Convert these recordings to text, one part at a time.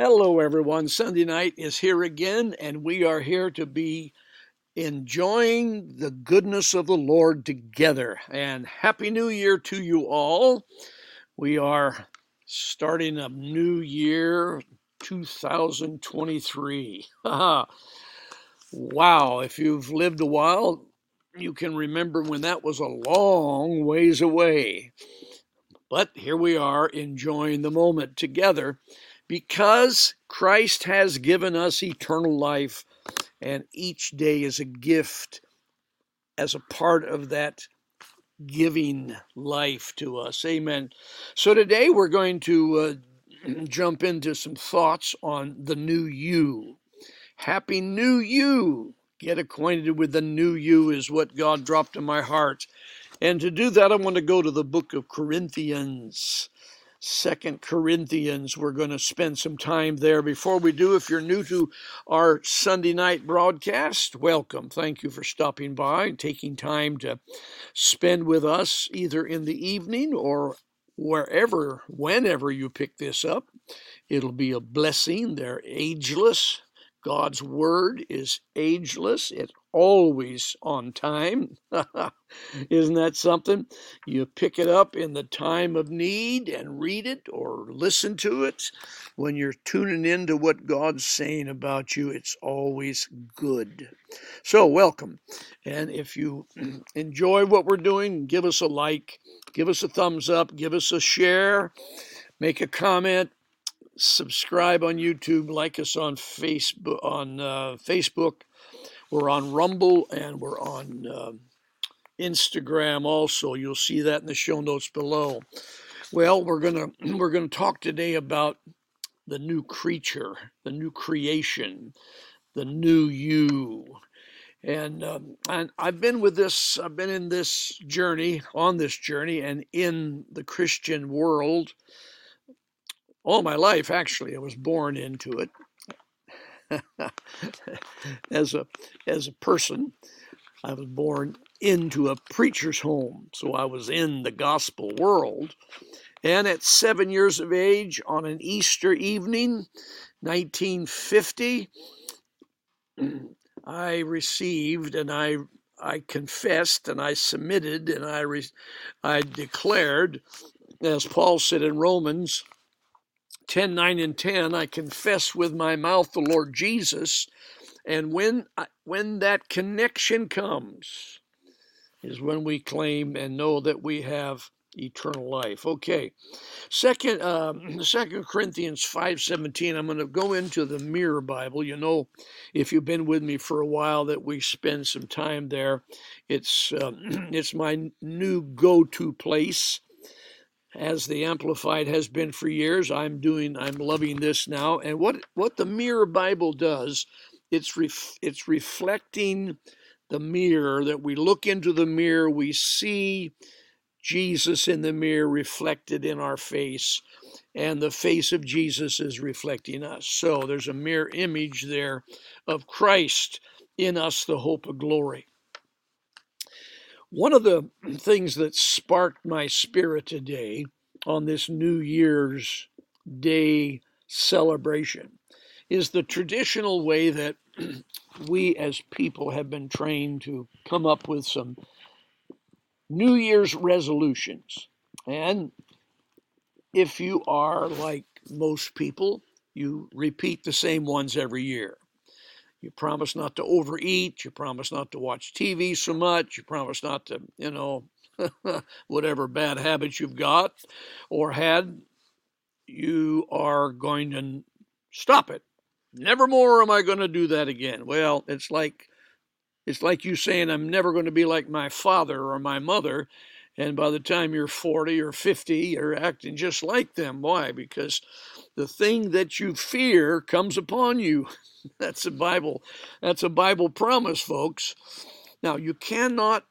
Hello, everyone. Sunday night is here again, and we are here to be enjoying the goodness of the Lord together. And Happy New Year to you all. We are starting a new year, 2023. wow, if you've lived a while, you can remember when that was a long ways away. But here we are enjoying the moment together because Christ has given us eternal life, and each day is a gift as a part of that giving life to us. Amen. So today we're going to uh, jump into some thoughts on the new you. Happy New You. Get acquainted with the new you is what God dropped in my heart. And to do that, I want to go to the book of Corinthians. Second Corinthians. We're going to spend some time there. Before we do, if you're new to our Sunday night broadcast, welcome. Thank you for stopping by and taking time to spend with us either in the evening or wherever, whenever you pick this up. It'll be a blessing. They're ageless. God's word is ageless. it's always on time. Isn't that something? You pick it up in the time of need and read it or listen to it. When you're tuning into what God's saying about you, it's always good. So, welcome. And if you enjoy what we're doing, give us a like, give us a thumbs up, give us a share, make a comment, subscribe on YouTube, like us on Facebook on uh, Facebook we're on Rumble and we're on uh, Instagram also. You'll see that in the show notes below. Well, we're gonna we're gonna talk today about the new creature, the new creation, the new you. And, um, and I've been with this, I've been in this journey, on this journey, and in the Christian world all my life, actually. I was born into it. as a as a person, I was born into a preacher's home, so I was in the gospel world. And at seven years of age, on an Easter evening, 1950, I received and I I confessed and I submitted and I re, I declared, as Paul said in Romans 10 9 and 10 i confess with my mouth the lord jesus and when when that connection comes is when we claim and know that we have eternal life. Okay second um, second corinthians 5 17 i'm going to go into the mirror bible. You know if you've been with me for a while that we spend some time there it's um, it's my new go-to place as the amplified has been for years. I'm doing i'm loving this now. And what what the mirror bible does it's ref, it's reflecting the mirror that we look into the mirror we see jesus in the mirror reflected in our face and the face of jesus is reflecting us. So there's a mirror image there of christ in us the hope of glory one of the things that sparked my spirit today on this New Year's Day celebration is the traditional way that we as people have been trained to come up with some New Year's resolutions. And if you are like most people, you repeat the same ones every year. You promise not to overeat. You promise not to watch TV so much. You promise not to, you know, whatever bad habits you've got or had. You are going to stop it. Never more am I going to do that again. Well, it's like it's like you saying I'm never going to be like my father or my mother. And by the time you're 40 or 50, you're acting just like them. Why? Because the thing that you fear comes upon you. That's a Bible. That's a Bible promise, folks. Now, you cannot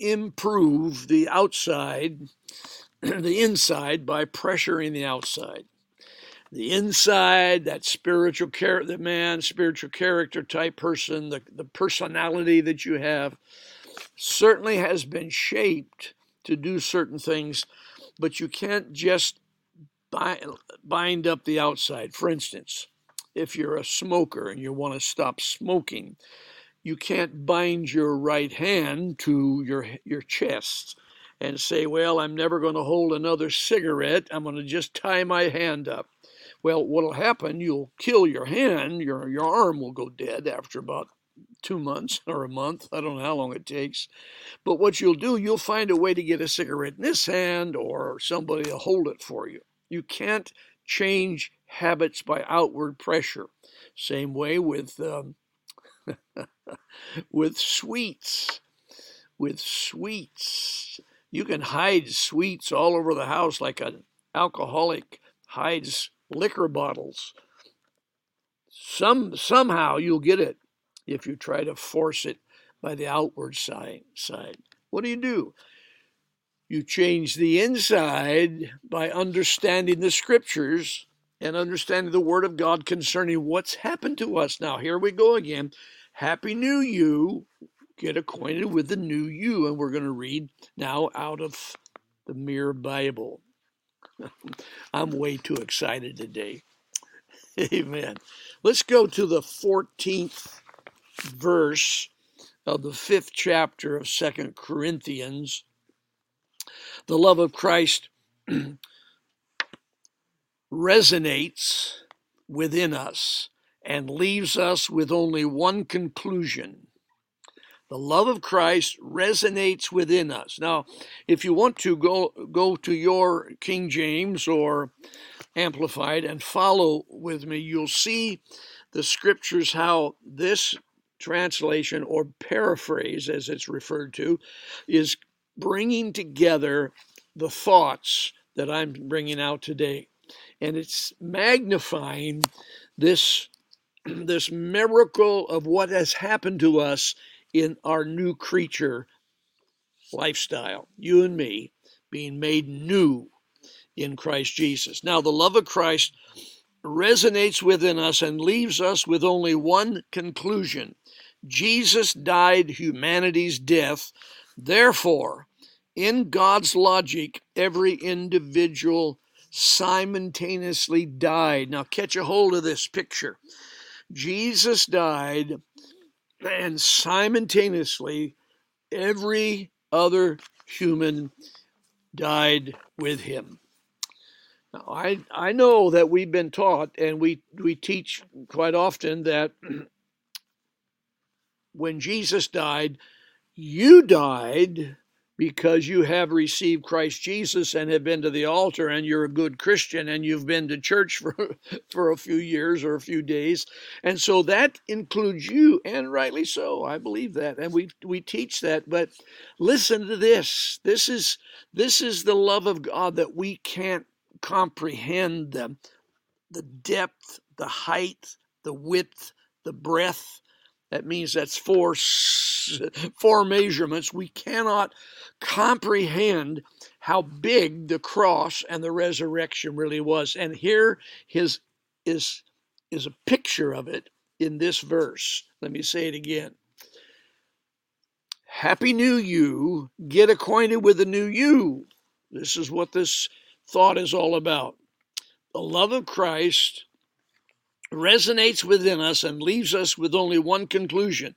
improve the outside, the inside, by pressuring the outside. The inside, that spiritual character, the man, spiritual character type person, the, the personality that you have, certainly has been shaped to do certain things, but you can't just bind up the outside. For instance, if you're a smoker and you want to stop smoking, you can't bind your right hand to your your chest and say, "Well, I'm never going to hold another cigarette. I'm going to just tie my hand up." Well, what'll happen? You'll kill your hand. Your your arm will go dead after about two months or a month. I don't know how long it takes. But what you'll do, you'll find a way to get a cigarette in this hand, or somebody will hold it for you. You can't change habits by outward pressure. Same way with um, with sweets. With sweets, you can hide sweets all over the house like an alcoholic hides liquor bottles. Some somehow you'll get it if you try to force it by the outward side. Side. What do you do? You change the inside by understanding the scriptures and understanding the word of God concerning what's happened to us. Now, here we go again. Happy New You. Get acquainted with the new you. And we're going to read now out of the Mirror Bible. I'm way too excited today. Amen. Let's go to the 14th verse of the fifth chapter of Second Corinthians. The love of Christ resonates within us and leaves us with only one conclusion. The love of Christ resonates within us. Now, if you want to go go to your King James or Amplified and follow with me, you'll see the scriptures how this translation or paraphrase, as it's referred to, is bringing together the thoughts that I'm bringing out today. And it's magnifying this, this miracle of what has happened to us in our new creature lifestyle, you and me being made new in Christ Jesus. Now, the love of Christ resonates within us and leaves us with only one conclusion Jesus died humanity's death. Therefore, in God's logic, every individual simultaneously died. Now, catch a hold of this picture. Jesus died, and simultaneously, every other human died with him. Now, I, I know that we've been taught, and we, we teach quite often, that when Jesus died, you died because you have received Christ Jesus and have been to the altar and you're a good Christian and you've been to church for, for a few years or a few days. And so that includes you, and rightly so. I believe that. And we we teach that. But listen to this. This is this is the love of God that we can't comprehend the, the depth, the height, the width, the breadth that means that's four, four measurements. We cannot comprehend how big the cross and the resurrection really was. And here his is is a picture of it in this verse. Let me say it again. Happy New You, get acquainted with the new you. This is what this thought is all about. The love of Christ resonates within us and leaves us with only one conclusion.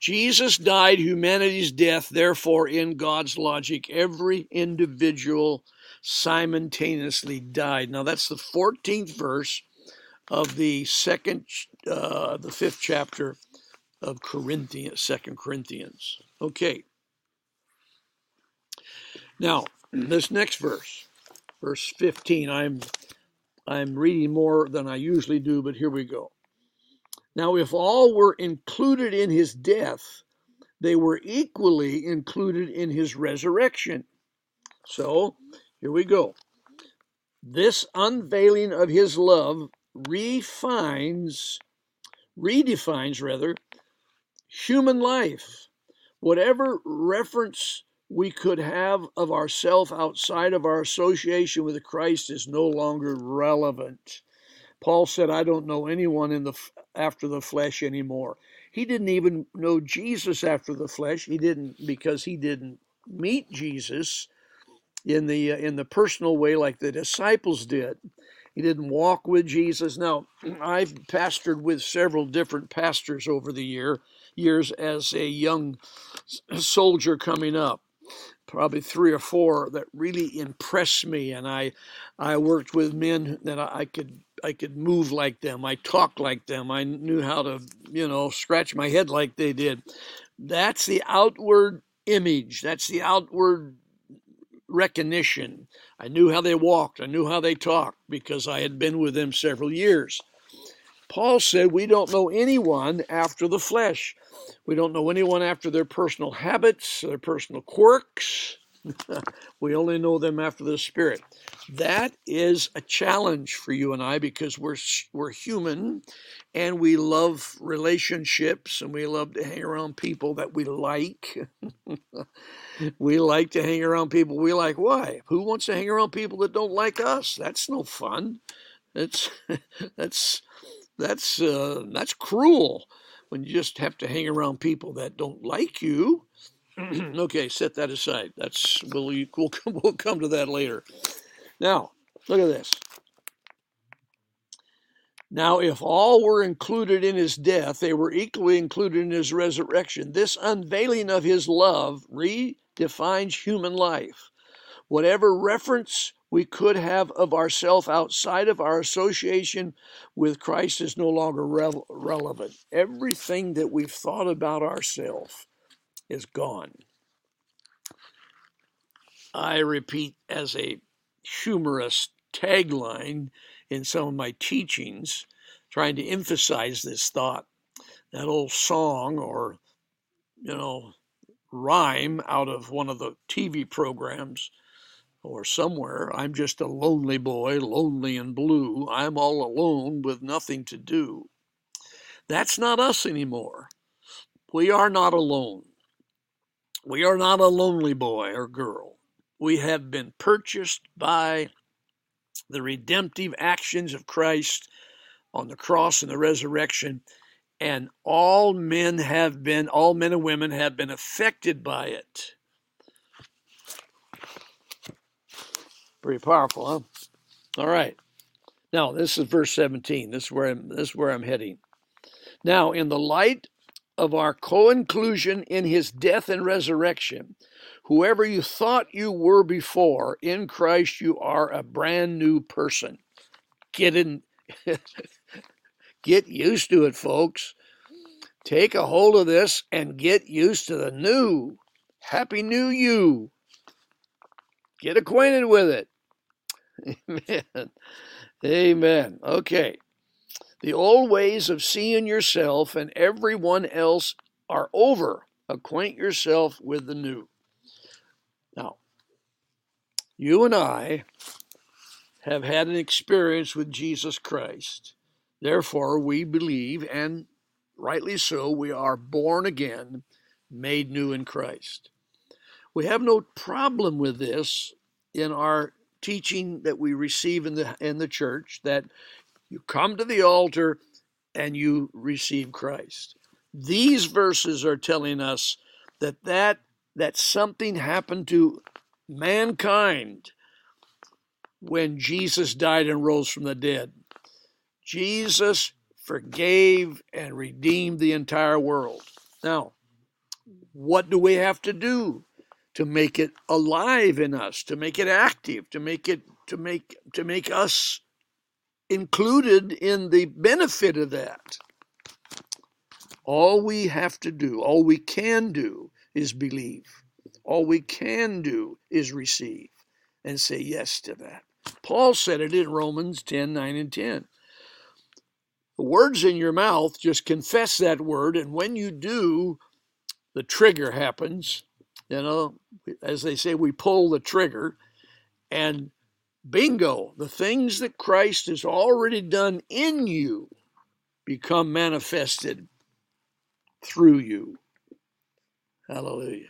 Jesus died humanity's death, therefore, in God's logic, every individual simultaneously died. Now, that's the 14th verse of the second, uh, the fifth chapter of Corinthians, Second Corinthians. Okay. Now, this next verse, verse 15, I'm I'm reading more than I usually do, but here we go. Now, if all were included in his death, they were equally included in his resurrection. So, here we go. This unveiling of his love refines, redefines rather, human life. Whatever reference we could have of ourself outside of our association with Christ is no longer relevant. Paul said, I don't know anyone in the after the flesh anymore. He didn't even know Jesus after the flesh. He didn't because he didn't meet Jesus in the uh, in the personal way like the disciples did. He didn't walk with Jesus. Now, I've pastored with several different pastors over the year years as a young soldier coming up probably three or four that really impressed me and i i worked with men that i could i could move like them i talked like them i knew how to you know scratch my head like they did. That's the outward image that's the outward recognition. I knew how they walked i knew how they talked because i had been with them several years. Paul said we don't know anyone after the flesh we don't know anyone after their personal habits, their personal quirks. we only know them after the Spirit. That is a challenge for you and I because we're we're human, and we love relationships, and we love to hang around people that we like. we like to hang around people we like. Why? Who wants to hang around people that don't like us? That's no fun. That's that's that's uh, that's cruel when you just have to hang around people that don't like you. Mm-hmm. okay, set that aside. That's we'll we'll come, we'll come to that later. Now, look at this. Now, if all were included in his death, they were equally included in his resurrection. This unveiling of his love redefines human life. Whatever reference we could have of ourself outside of our association with Christ is no longer re- relevant. Everything that we've thought about ourselves is gone. I repeat as a humorous tagline in some of my teachings, trying to emphasize this thought. That old song or, you know, rhyme out of one of the TV programs or somewhere. I'm just a lonely boy, lonely and blue. I'm all alone with nothing to do. That's not us anymore. We are not alone. We are not a lonely boy or girl. We have been purchased by the redemptive actions of Christ on the cross and the resurrection, and all men have been, all men and women have been affected by it. Pretty powerful, huh? All right. Now, this is verse 17. This is where I'm, this is where I'm heading. Now, in the light of our co-inclusion in his death and resurrection, whoever you thought you were before, in Christ you are a brand new person. Get in get used to it, folks. Take a hold of this and get used to the new. Happy new you. Get acquainted with it. Amen. Amen. Okay. The old ways of seeing yourself and everyone else are over. Acquaint yourself with the new. Now, you and I have had an experience with Jesus Christ. Therefore, we believe, and rightly so, we are born again, made new in Christ. We have no problem with this in our teaching that we receive in the in the church that you come to the altar and you receive Christ. These verses are telling us that that that something happened to mankind when Jesus died and rose from the dead. Jesus forgave and redeemed the entire world. Now, what do we have to do? To make it alive in us, to make it active, to make it to make to make us included in the benefit of that. All we have to do, all we can do is believe. All we can do is receive and say yes to that. Paul said it in Romans 10 9 and 10. The words in your mouth, just confess that word, and when you do, the trigger happens you know, as they say, we pull the trigger, and bingo, the things that Christ has already done in you become manifested through you. Hallelujah.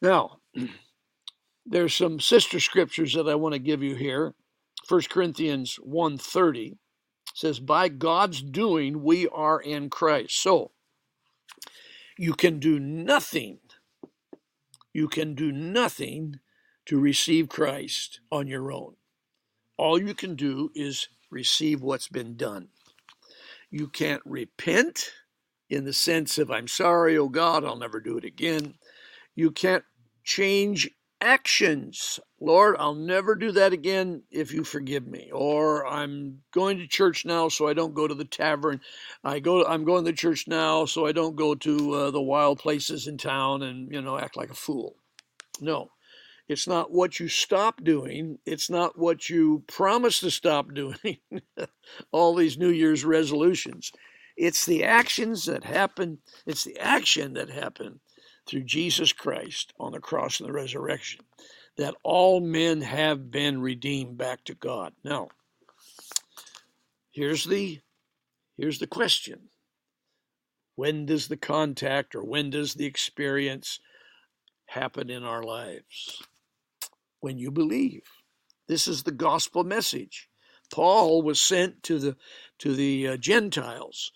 Now, there's some sister scriptures that I want to give you here. 1 Corinthians 1:30 says by God's doing we are in Christ. So, you can do nothing you can do nothing to receive Christ on your own. All you can do is receive what's been done. You can't repent in the sense of, I'm sorry, oh God, I'll never do it again. You can't change actions. Lord, I'll never do that again if you forgive me. Or I'm going to church now so I don't go to the tavern. I go I'm going to church now so I don't go to uh, the wild places in town and, you know, act like a fool. No. It's not what you stop doing. It's not what you promise to stop doing. All these New Year's resolutions. It's the actions that happen. It's the action that happened through Jesus Christ on the cross and the resurrection that all men have been redeemed back to God. Now, here's the here's the question. When does the contact or when does the experience happen in our lives? When you believe. This is the gospel message. Paul was sent to the to the uh, Gentiles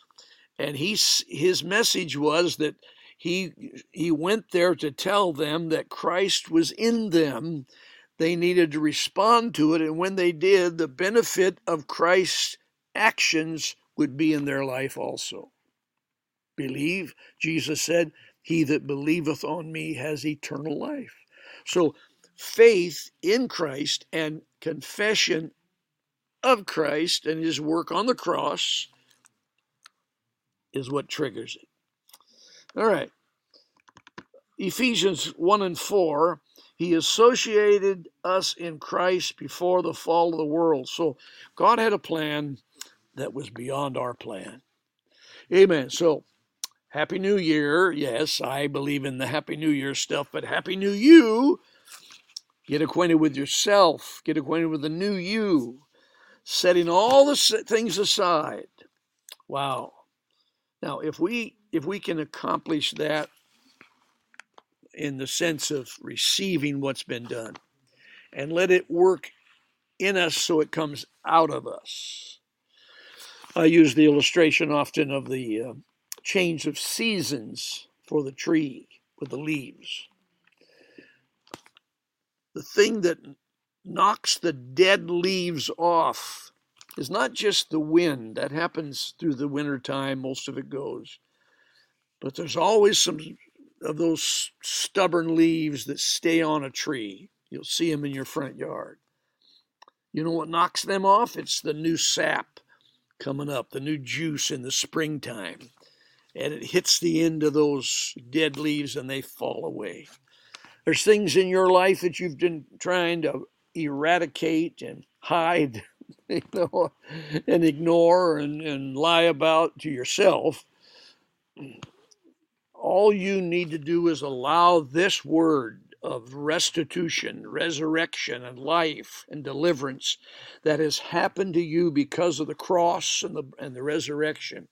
and he's his message was that he he went there to tell them that Christ was in them. They needed to respond to it, and when they did, the benefit of Christ's actions would be in their life also. Believe, Jesus said, He that believeth on me has eternal life. So faith in Christ and confession of Christ and his work on the cross is what triggers it. All right. Ephesians 1 and 4, he associated us in Christ before the fall of the world. So God had a plan that was beyond our plan. Amen. So, Happy New Year. Yes, I believe in the Happy New Year stuff, but Happy New You. Get acquainted with yourself, get acquainted with the new you, setting all the things aside. Wow. Now, if we if we can accomplish that in the sense of receiving what's been done and let it work in us so it comes out of us. I use the illustration often of the uh, change of seasons for the tree with the leaves. The thing that knocks the dead leaves off is not just the wind that happens through the winter time most of it goes but there's always some of those stubborn leaves that stay on a tree. You'll see them in your front yard. You know what knocks them off? It's the new sap coming up the new juice in the springtime and it hits the end of those dead leaves and they fall away. There's things in your life that you've been trying to eradicate and hide you know, and ignore and, and lie about to yourself. All you need to do is allow this word of restitution, resurrection, and life and deliverance that has happened to you because of the cross and the, and the resurrection.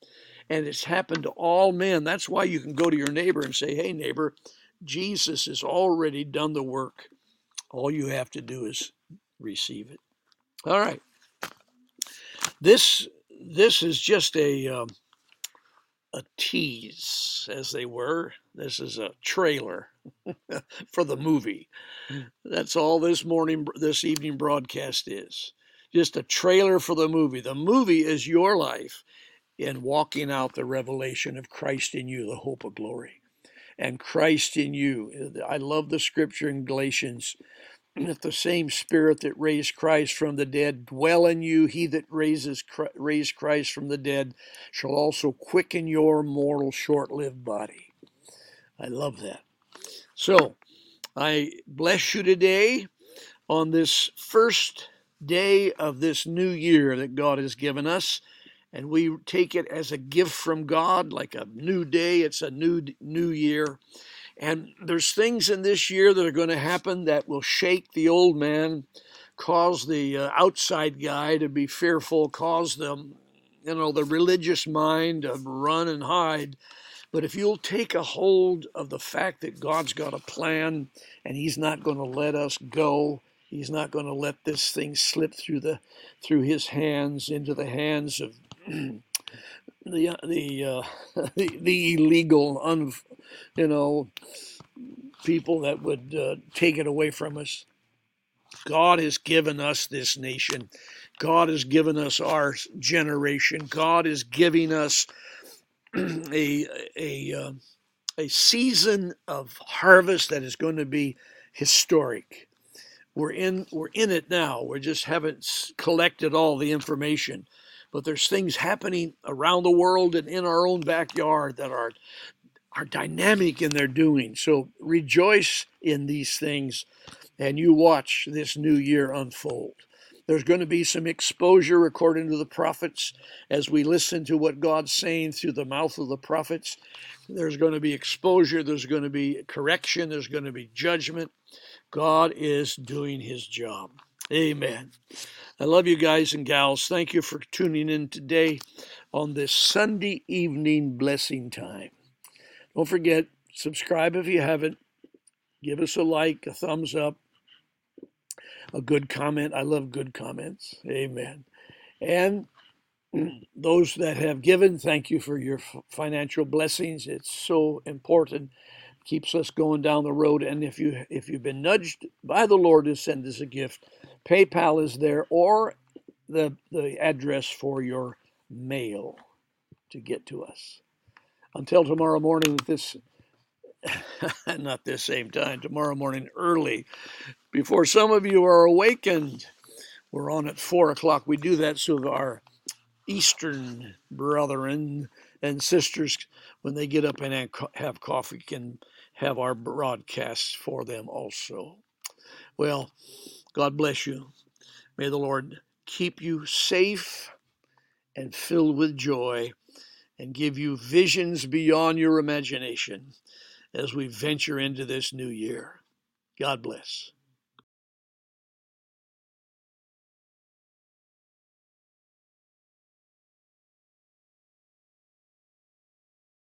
And it's happened to all men. That's why you can go to your neighbor and say, Hey, neighbor, Jesus has already done the work. All you have to do is receive it. All right. This this is just a um, a tease, as they were. This is a trailer for the movie. Mm. That's all this morning, this evening broadcast is. Just a trailer for the movie. The movie is your life in walking out the revelation of Christ in you, the hope of glory. And Christ in you. Eh, I love the scripture in Galatians if the same spirit that raised Christ from the dead dwell in you, he that raises raised Christ from the dead shall also quicken your mortal short-lived body. I love that. So, I bless you today on this first day of this new year that God has given us and we take it as a gift from God like a new day, it's a new new year and there's things in this year that are going to happen that will shake the old man, cause the uh, outside guy to be fearful, cause them, you know, the religious mind to run and hide. But if you'll take a hold of the fact that God's got a plan and He's not going to let us go, He's not going to let this thing slip through the through His hands into the hands of the the uh, the, the, illegal, un, you know, people that would uh, take it away from us. God has given us this nation. God has given us our generation. God is giving us a a uh, a season of harvest that is going to be historic. We're in we're in it now. We just haven't collected all the information, but there's things happening around the world and in our own backyard that are are dynamic in their doing. So rejoice in these things and you watch this new year unfold. There's going to be some exposure according to the prophets as we listen to what God's saying through the mouth of the prophets. There's going to be exposure, there's going to be correction, there's going to be judgment. God is doing his job. Amen. I love you guys and gals. Thank you for tuning in today on this Sunday evening blessing time. Don't forget, subscribe if you haven't. Give us a like, a thumbs up a good comment. I love good comments. Amen. And those that have given, thank you for your financial blessings. It's so important. Keeps us going down the road. And if you if you've been nudged by the Lord to send us a gift, PayPal is there or the the address for your mail to get to us. Until tomorrow morning this not this same time, tomorrow morning early, before some of you are awakened. We're on at four o'clock. We do that so that our Eastern brethren and sisters, when they get up and have coffee, can have our broadcasts for them also. Well, God bless you. May the Lord keep you safe and filled with joy and give you visions beyond your imagination as we venture into this new year. God bless.